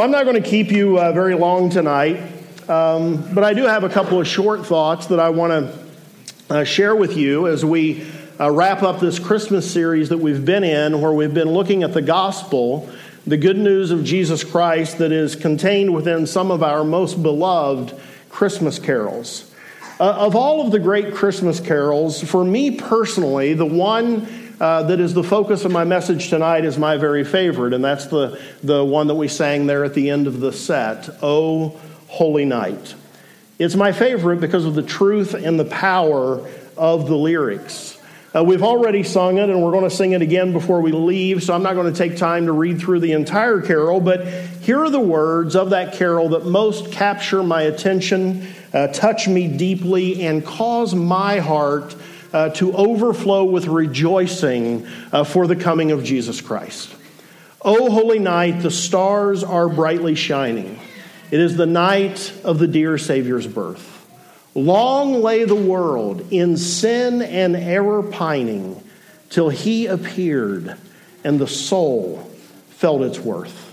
Well, I'm not going to keep you uh, very long tonight, um, but I do have a couple of short thoughts that I want to uh, share with you as we uh, wrap up this Christmas series that we've been in, where we've been looking at the gospel, the good news of Jesus Christ that is contained within some of our most beloved Christmas carols. Uh, of all of the great Christmas carols, for me personally, the one uh, that is the focus of my message tonight is my very favorite, and that's the, the one that we sang there at the end of the set, Oh Holy Night. It's my favorite because of the truth and the power of the lyrics. Uh, we've already sung it, and we're going to sing it again before we leave, so I'm not going to take time to read through the entire carol, but here are the words of that carol that most capture my attention, uh, touch me deeply, and cause my heart uh, to overflow with rejoicing uh, for the coming of Jesus Christ. O holy night, the stars are brightly shining. It is the night of the dear Savior's birth. Long lay the world in sin and error pining till he appeared and the soul felt its worth.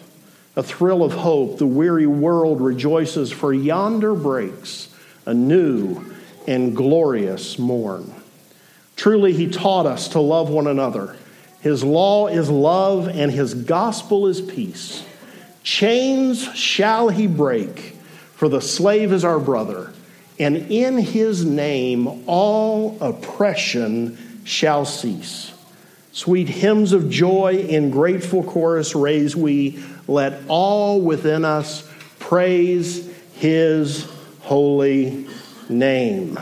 A thrill of hope, the weary world rejoices, for yonder breaks a new and glorious morn. Truly, he taught us to love one another. His law is love, and his gospel is peace. Chains shall he break, for the slave is our brother, and in his name all oppression shall cease. Sweet hymns of joy in grateful chorus raise we, let all within us praise his holy name.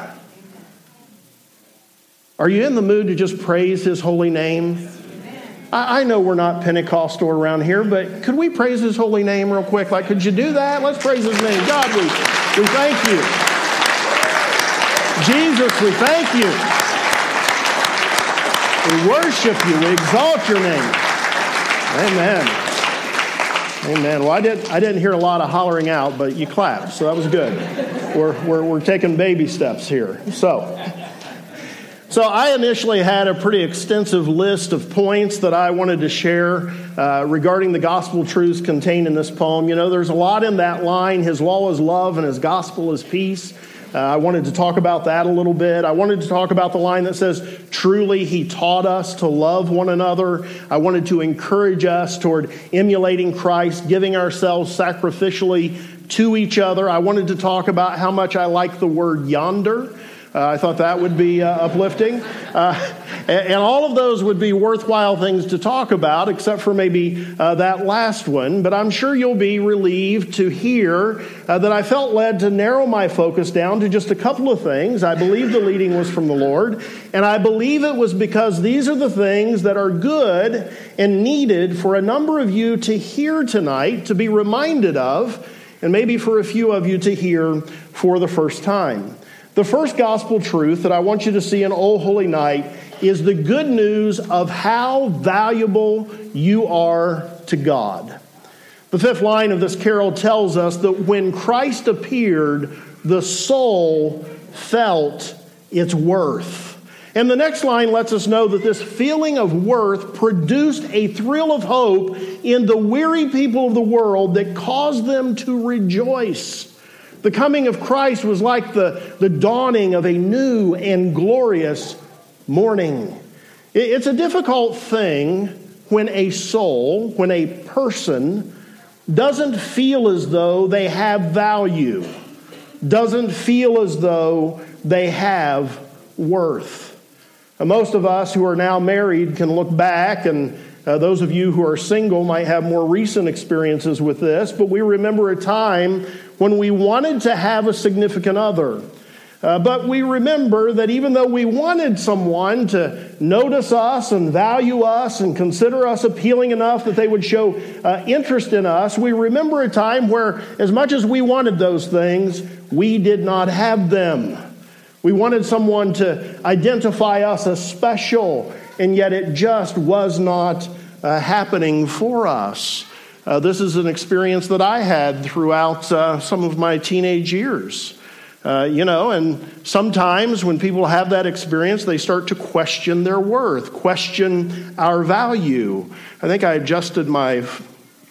Are you in the mood to just praise his holy name? I, I know we're not Pentecostal around here, but could we praise his holy name real quick? Like, could you do that? Let's praise his name. God, we, we thank you. Jesus, we thank you. We worship you. We exalt your name. Amen. Amen. Well, I, did, I didn't hear a lot of hollering out, but you clapped, so that was good. We're, we're, we're taking baby steps here. So, so, I initially had a pretty extensive list of points that I wanted to share uh, regarding the gospel truths contained in this poem. You know, there's a lot in that line His law is love and His gospel is peace. Uh, I wanted to talk about that a little bit. I wanted to talk about the line that says, Truly, He taught us to love one another. I wanted to encourage us toward emulating Christ, giving ourselves sacrificially to each other. I wanted to talk about how much I like the word yonder. Uh, I thought that would be uh, uplifting. Uh, and, and, all of those would be worthwhile things to talk about, except for maybe uh, that last one. But I'm sure you'll be relieved to hear uh, that I felt led to narrow my focus down to just a couple of things. I believe the leading was from the Lord, and I believe it was because these are the things that are good and needed for a number of you to hear tonight, to be reminded of, and maybe for a few of you to hear for the first time. The first gospel truth that I want you to see in O Holy Night is the good news of how valuable you are to God. The fifth line of this carol tells us that when Christ appeared, the soul felt its worth. And the next line lets us know that this feeling of worth produced a thrill of hope in the weary people of the world that caused them to rejoice. The coming of Christ was like the, the dawning of a new and glorious morning. It's a difficult thing when a soul, when a person doesn't feel as though they have value, doesn't feel as though they have worth. Most of us who are now married can look back, and uh, those of you who are single might have more recent experiences with this, but we remember a time when we wanted to have a significant other. Uh, but we remember that even though we wanted someone to notice us and value us and consider us appealing enough that they would show uh, interest in us, we remember a time where, as much as we wanted those things, we did not have them. We wanted someone to identify us as special, and yet it just was not uh, happening for us. Uh, this is an experience that I had throughout uh, some of my teenage years. Uh, you know, and sometimes when people have that experience, they start to question their worth, question our value. I think I adjusted my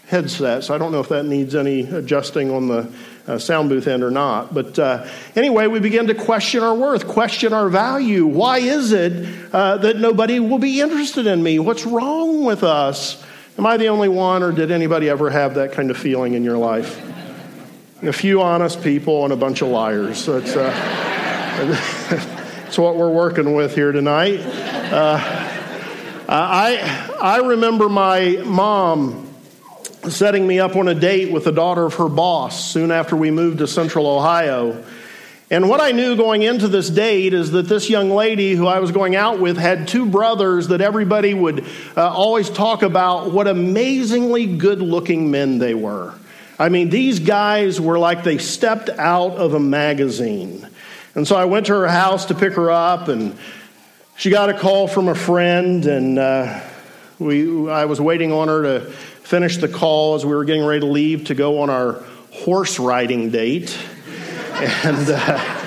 headset, so I don't know if that needs any adjusting on the uh, sound booth end or not. But uh, anyway, we begin to question our worth, question our value. Why is it uh, that nobody will be interested in me? What's wrong with us? Am I the only one, or did anybody ever have that kind of feeling in your life? A few honest people and a bunch of liars. That's, uh, that's what we're working with here tonight. Uh, I, I remember my mom setting me up on a date with the daughter of her boss soon after we moved to central Ohio. And what I knew going into this date is that this young lady who I was going out with had two brothers that everybody would uh, always talk about what amazingly good looking men they were. I mean, these guys were like they stepped out of a magazine. And so I went to her house to pick her up, and she got a call from a friend, and uh, we, I was waiting on her to finish the call as we were getting ready to leave to go on our horse riding date. And uh,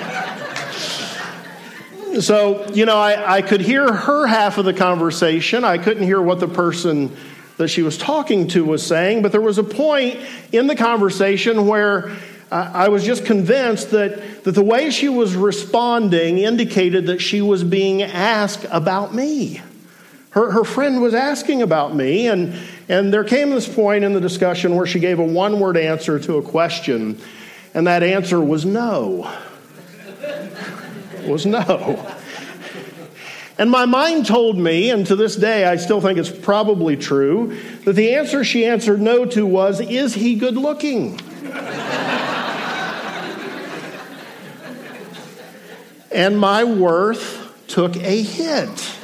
so, you know, I, I could hear her half of the conversation. I couldn't hear what the person that she was talking to was saying, but there was a point in the conversation where I was just convinced that, that the way she was responding indicated that she was being asked about me. Her, her friend was asking about me, and, and there came this point in the discussion where she gave a one word answer to a question, and that answer was no. was no. And my mind told me, and to this day I still think it's probably true, that the answer she answered no to was, Is he good looking? and my worth took a hit.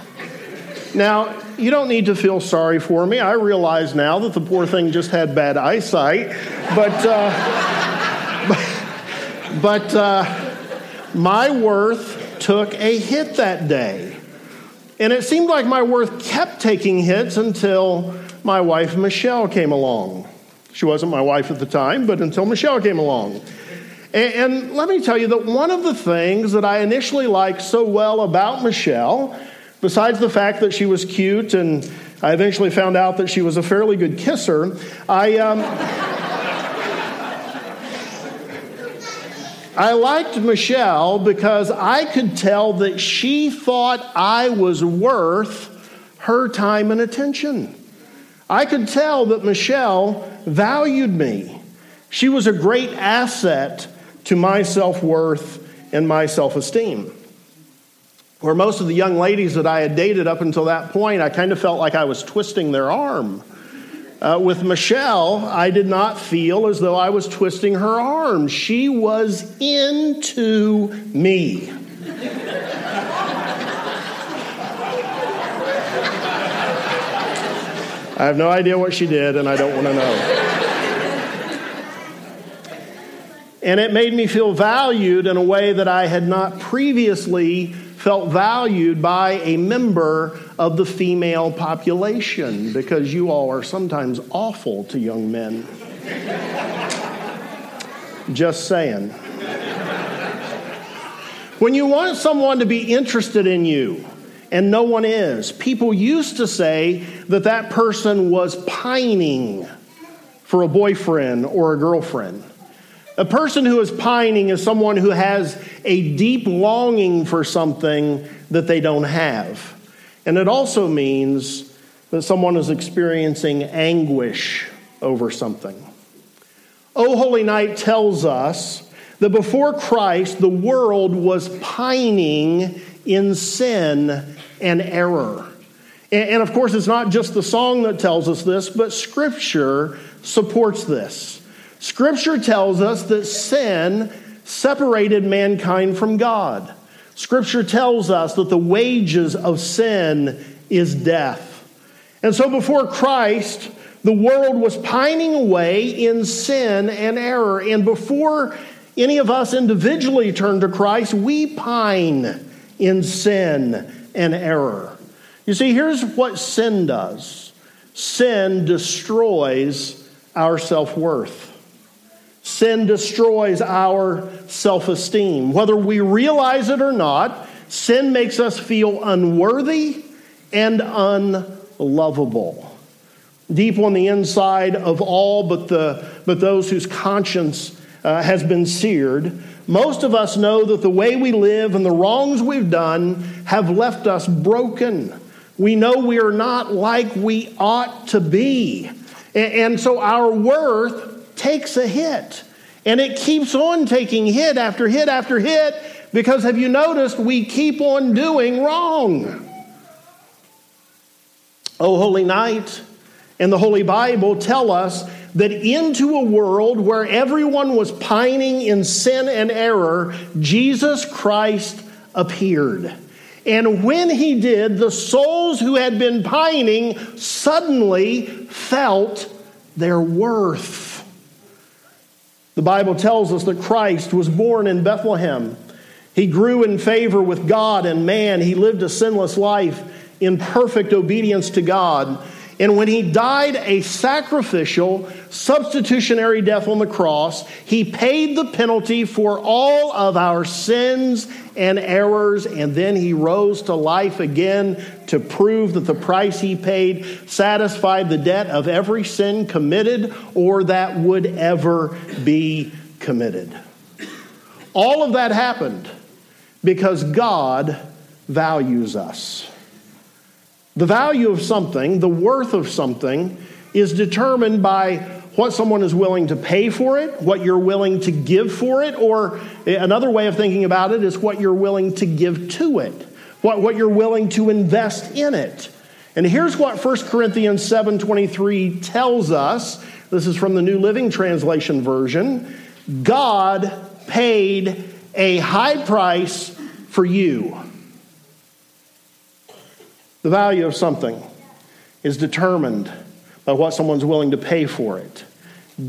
Now, you don't need to feel sorry for me. I realize now that the poor thing just had bad eyesight, but uh, but, uh, my worth took a hit that day, and it seemed like my worth kept taking hits until my wife Michelle came along. She wasn't my wife at the time, but until Michelle came along. And, and let me tell you that one of the things that I initially liked so well about Michelle Besides the fact that she was cute, and I eventually found out that she was a fairly good kisser, I. Um, I liked Michelle because I could tell that she thought I was worth her time and attention. I could tell that Michelle valued me. She was a great asset to my self worth and my self esteem where most of the young ladies that I had dated up until that point, I kind of felt like I was twisting their arm. Uh, with Michelle, I did not feel as though I was twisting her arm. She was into me. I have no idea what she did, and I don't want to know. And it made me feel valued in a way that I had not previously felt valued by a member of the female population because you all are sometimes awful to young men. Just saying. When you want someone to be interested in you, and no one is, people used to say that that person was pining for a boyfriend or a girlfriend. A person who is pining is someone who has a deep longing for something that they don't have. And it also means that someone is experiencing anguish over something. O Holy Night tells us that before Christ, the world was pining in sin and error. And of course, it's not just the song that tells us this, but Scripture supports this. Scripture tells us that sin separated mankind from God. Scripture tells us that the wages of sin is death. And so before Christ, the world was pining away in sin and error. And before any of us individually turn to Christ, we pine in sin and error. You see, here's what sin does sin destroys our self worth. Sin destroys our self esteem. Whether we realize it or not, sin makes us feel unworthy and unlovable. deep on the inside of all but, the, but those whose conscience uh, has been seared, most of us know that the way we live and the wrongs we've done have left us broken. We know we are not like we ought to be. And, and so our worth takes a hit. And it keeps on taking hit after hit after hit because have you noticed we keep on doing wrong? Oh, Holy Night and the Holy Bible tell us that into a world where everyone was pining in sin and error, Jesus Christ appeared. And when he did, the souls who had been pining suddenly felt their worth. The Bible tells us that Christ was born in Bethlehem. He grew in favor with God and man. He lived a sinless life in perfect obedience to God. And when he died a sacrificial, substitutionary death on the cross, he paid the penalty for all of our sins and errors, and then he rose to life again to prove that the price he paid satisfied the debt of every sin committed or that would ever be committed. All of that happened because God values us. The value of something, the worth of something, is determined by what someone is willing to pay for it, what you're willing to give for it, or another way of thinking about it is what you're willing to give to it, what, what you're willing to invest in it. And here's what 1 Corinthians 7:23 tells us. This is from the New Living Translation version. God paid a high price for you. The value of something is determined by what someone's willing to pay for it.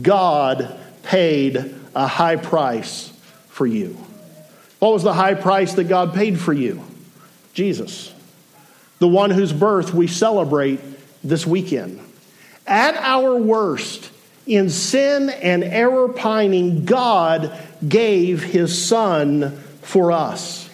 God paid a high price for you. What was the high price that God paid for you? Jesus, the one whose birth we celebrate this weekend. At our worst, in sin and error pining, God gave his son for us.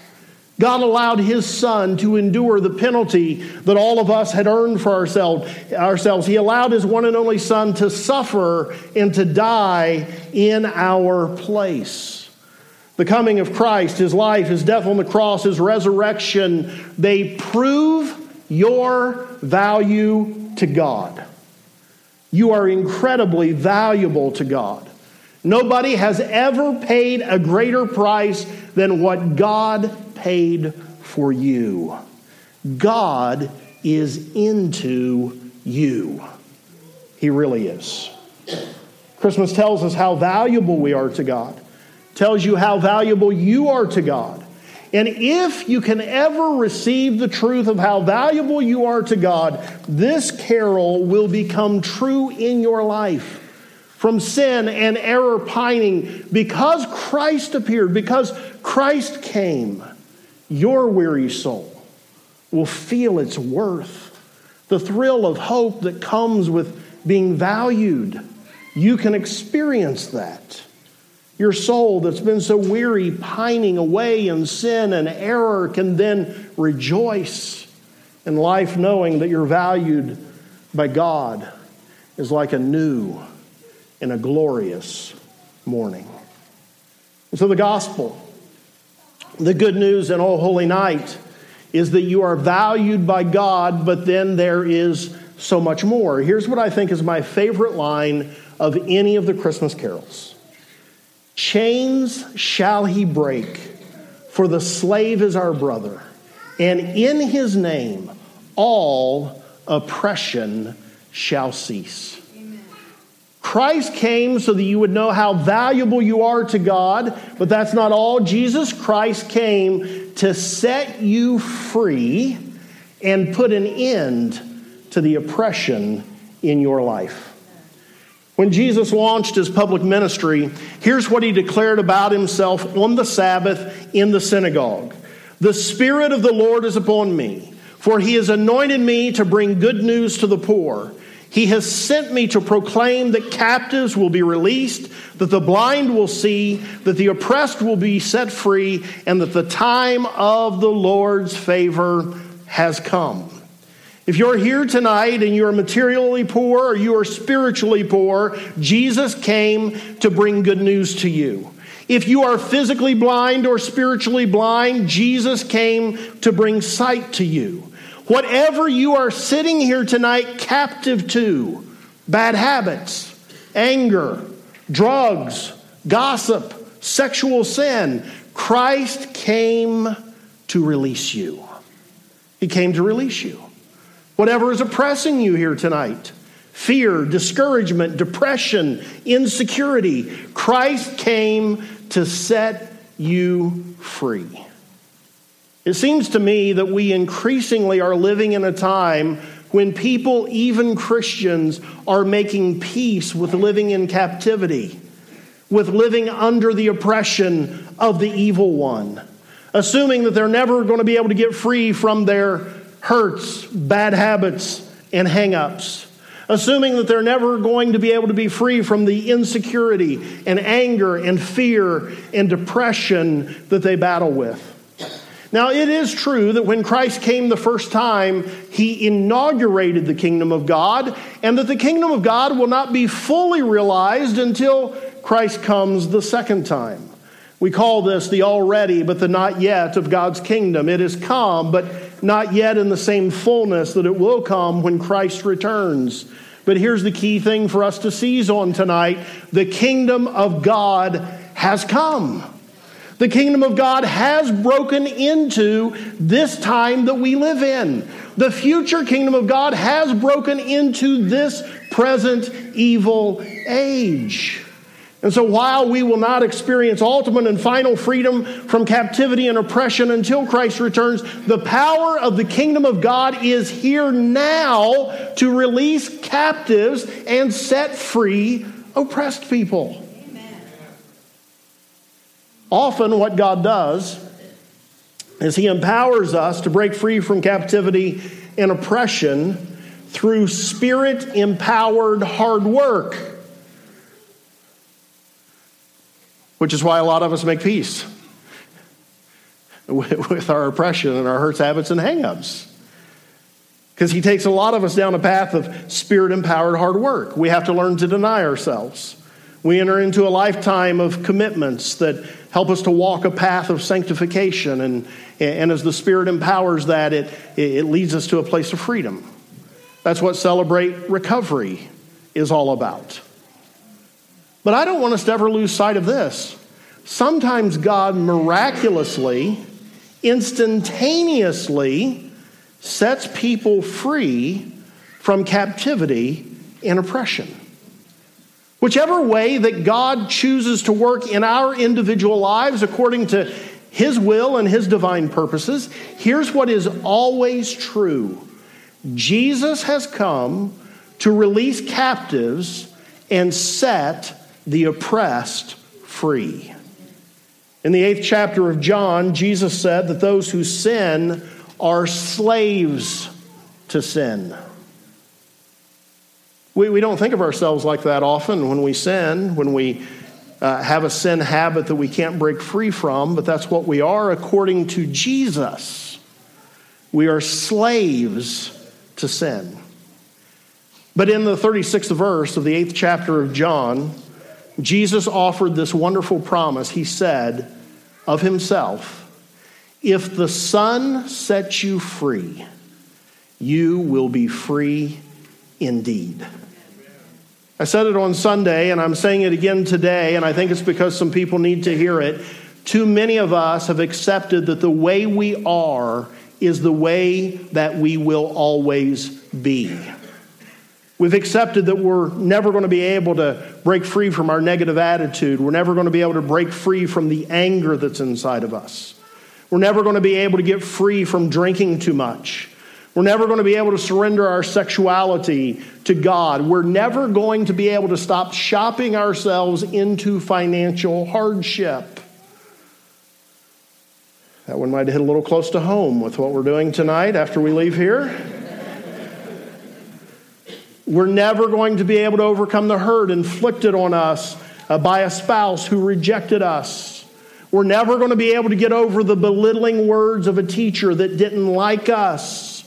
God allowed his son to endure the penalty that all of us had earned for ourselves. He allowed his one and only son to suffer and to die in our place. The coming of Christ, his life, his death on the cross, his resurrection, they prove your value to God. You are incredibly valuable to God. Nobody has ever paid a greater price than what God paid for you. God is into you. He really is. Christmas tells us how valuable we are to God, tells you how valuable you are to God. And if you can ever receive the truth of how valuable you are to God, this carol will become true in your life. From sin and error pining, because Christ appeared, because Christ came, your weary soul will feel its worth, the thrill of hope that comes with being valued. You can experience that. Your soul that's been so weary, pining away in sin and error, can then rejoice in life knowing that you're valued by God is like a new and a glorious morning. And so the gospel the good news in O Holy Night is that you are valued by God, but then there is so much more. Here's what I think is my favorite line of any of the Christmas carols Chains shall he break, for the slave is our brother, and in his name all oppression shall cease. Christ came so that you would know how valuable you are to God, but that's not all. Jesus Christ came to set you free and put an end to the oppression in your life. When Jesus launched his public ministry, here's what he declared about himself on the Sabbath in the synagogue The Spirit of the Lord is upon me, for he has anointed me to bring good news to the poor. He has sent me to proclaim that captives will be released, that the blind will see, that the oppressed will be set free, and that the time of the Lord's favor has come. If you're here tonight and you're materially poor or you are spiritually poor, Jesus came to bring good news to you. If you are physically blind or spiritually blind, Jesus came to bring sight to you. Whatever you are sitting here tonight captive to, bad habits, anger, drugs, gossip, sexual sin, Christ came to release you. He came to release you. Whatever is oppressing you here tonight, fear, discouragement, depression, insecurity, Christ came to set you free. It seems to me that we increasingly are living in a time when people, even Christians, are making peace with living in captivity, with living under the oppression of the evil one, assuming that they're never going to be able to get free from their hurts, bad habits, and hangups. assuming that they're never going to be able to be free from the insecurity and anger and fear and depression that they battle with. Now, it is true that when Christ came the first time, he inaugurated the kingdom of God, and that the kingdom of God will not be fully realized until Christ comes the second time. We call this the already, but the not yet of God's kingdom. It is come, but not yet in the same fullness that it will come when Christ returns. But here's the key thing for us to seize on tonight the kingdom of God has come. The kingdom of God has broken into this time that we live in. The future kingdom of God has broken into this present evil age. And so, while we will not experience ultimate and final freedom from captivity and oppression until Christ returns, the power of the kingdom of God is here now to release captives and set free oppressed people. Often, what God does is He empowers us to break free from captivity and oppression through spirit empowered hard work. which is why a lot of us make peace with our oppression and our hurts, habits, and hangups. Because he takes a lot of us down a path of spirit empowered hard work. We have to learn to deny ourselves. We enter into a lifetime of commitments that help us to walk a path of sanctification. And, and as the Spirit empowers that, it, it leads us to a place of freedom. That's what Celebrate Recovery is all about. But I don't want us to ever lose sight of this. Sometimes God miraculously, instantaneously sets people free from captivity and oppression. Whichever way that God chooses to work in our individual lives according to His will and His divine purposes, here's what is always true Jesus has come to release captives and set the oppressed free. In the eighth chapter of John, Jesus said that those who sin are slaves to sin. We, we don't think of ourselves like that often when we sin, when we uh, have a sin habit that we can't break free from, but that's what we are according to Jesus. We are slaves to sin. But in the 36th verse of the eighth chapter of John, Jesus offered this wonderful promise. He said of himself, If the Son sets you free, you will be free indeed. I said it on Sunday, and I'm saying it again today, and I think it's because some people need to hear it. Too many of us have accepted that the way we are is the way that we will always be. We've accepted that we're never going to be able to break free from our negative attitude. We're never going to be able to break free from the anger that's inside of us. We're never going to be able to get free from drinking too much. We're never going to be able to surrender our sexuality to God. We're never going to be able to stop shopping ourselves into financial hardship. That one might hit a little close to home with what we're doing tonight after we leave here. We're never going to be able to overcome the hurt inflicted on us uh, by a spouse who rejected us. We're never going to be able to get over the belittling words of a teacher that didn't like us.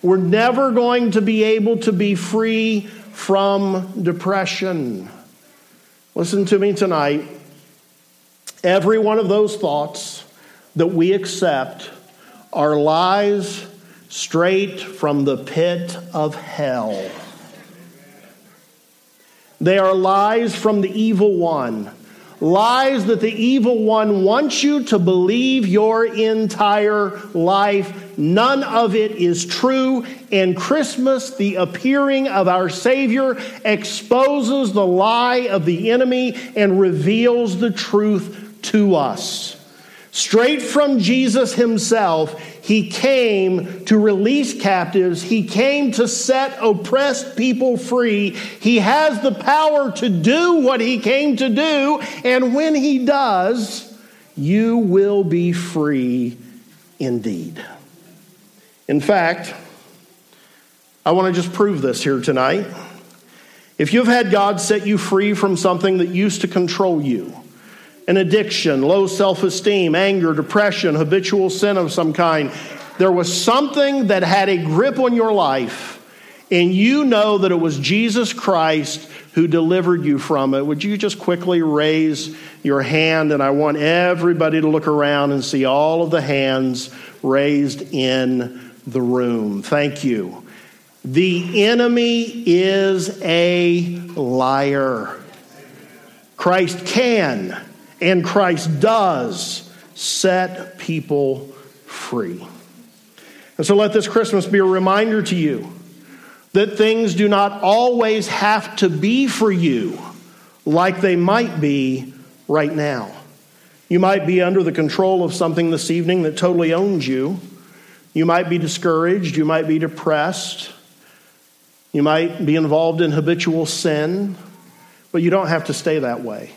We're never going to be able to be free from depression. Listen to me tonight. Every one of those thoughts that we accept are lies straight from the pit of hell. They are lies from the evil one. Lies that the evil one wants you to believe your entire life. None of it is true. And Christmas, the appearing of our Savior, exposes the lie of the enemy and reveals the truth to us. Straight from Jesus himself, he came to release captives. He came to set oppressed people free. He has the power to do what he came to do. And when he does, you will be free indeed. In fact, I want to just prove this here tonight. If you've had God set you free from something that used to control you, an addiction, low self esteem, anger, depression, habitual sin of some kind. There was something that had a grip on your life, and you know that it was Jesus Christ who delivered you from it. Would you just quickly raise your hand? And I want everybody to look around and see all of the hands raised in the room. Thank you. The enemy is a liar. Christ can and Christ does set people free. And so let this Christmas be a reminder to you that things do not always have to be for you like they might be right now. You might be under the control of something this evening that totally owns you. You might be discouraged. You might be depressed. You might be involved in habitual sin, but you don't have to stay that way.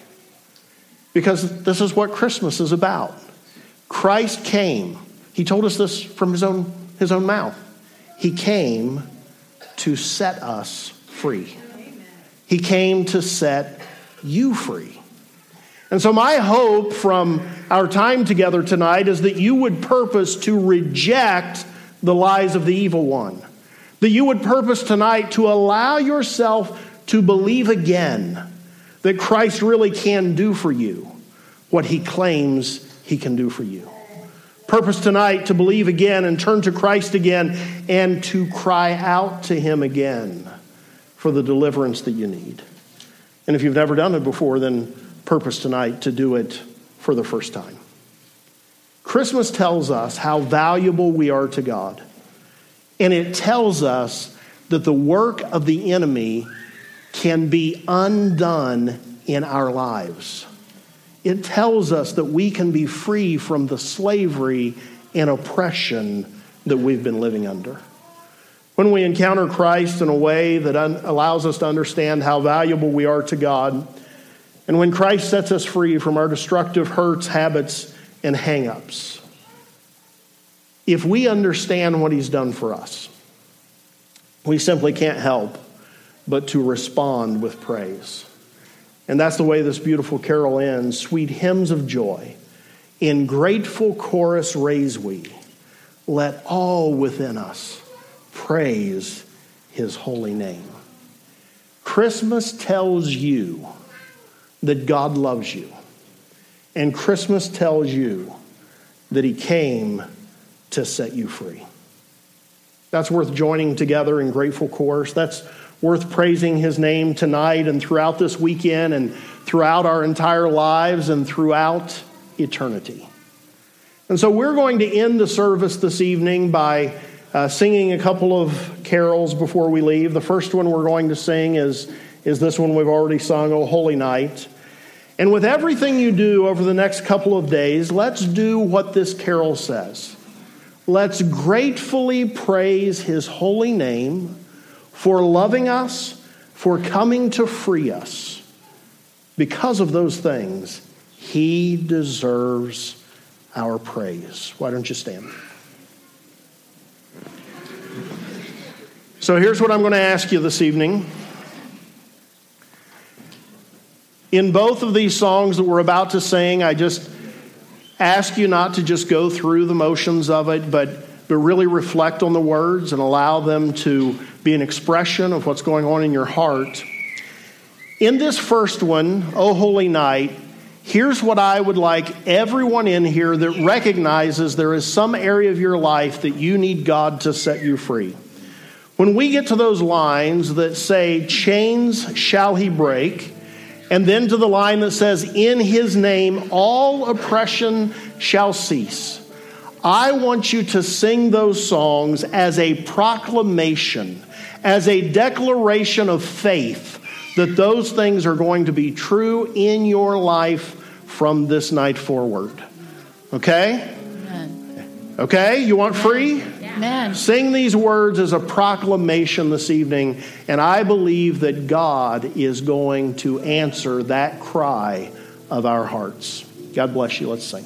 Because this is what Christmas is about. Christ came. He told us this from his own, his own mouth. He came to set us free. He came to set you free. And so, my hope from our time together tonight is that you would purpose to reject the lies of the evil one. That you would purpose tonight to allow yourself to believe again that Christ really can do for you what he claims he can do for you. Purpose tonight to believe again and turn to Christ again and to cry out to him again for the deliverance that you need. And if you've never done it before, then purpose tonight to do it for the first time. Christmas tells us how valuable we are to God. And it tells us that the work of the enemy can be undone in our lives. It tells us that we can be free from the slavery and oppression that we've been living under. When we encounter Christ in a way that un- allows us to understand how valuable we are to God, and when Christ sets us free from our destructive hurts, habits, and hangups, if we understand what He's done for us, we simply can't help but to respond with praise. And that's the way this beautiful carol ends sweet hymns of joy. In grateful chorus raise we, let all within us praise his holy name. Christmas tells you that God loves you, and Christmas tells you that he came to set you free. That's worth joining together in grateful chorus. That's worth praising his name tonight and throughout this weekend and throughout our entire lives and throughout eternity. And so we're going to end the service this evening by uh, singing a couple of carols before we leave. The first one we're going to sing is, is this one we've already sung, O Holy Night. And with everything you do over the next couple of days, let's do what this carol says. Let's gratefully praise his holy name for loving us, for coming to free us. Because of those things, he deserves our praise. Why don't you stand? So here's what I'm going to ask you this evening. In both of these songs that we're about to sing, I just ask you not to just go through the motions of it, but but really reflect on the words and allow them to be an expression of what's going on in your heart. In this first one, O Holy Night, here's what I would like everyone in here that recognizes there is some area of your life that you need God to set you free. When we get to those lines that say, Chains shall he break, and then to the line that says, In his name all oppression shall cease. I want you to sing those songs as a proclamation, as a declaration of faith that those things are going to be true in your life from this night forward. Okay? Amen. Okay? You want free? Amen. Sing these words as a proclamation this evening, and I believe that God is going to answer that cry of our hearts. God bless you. Let's sing.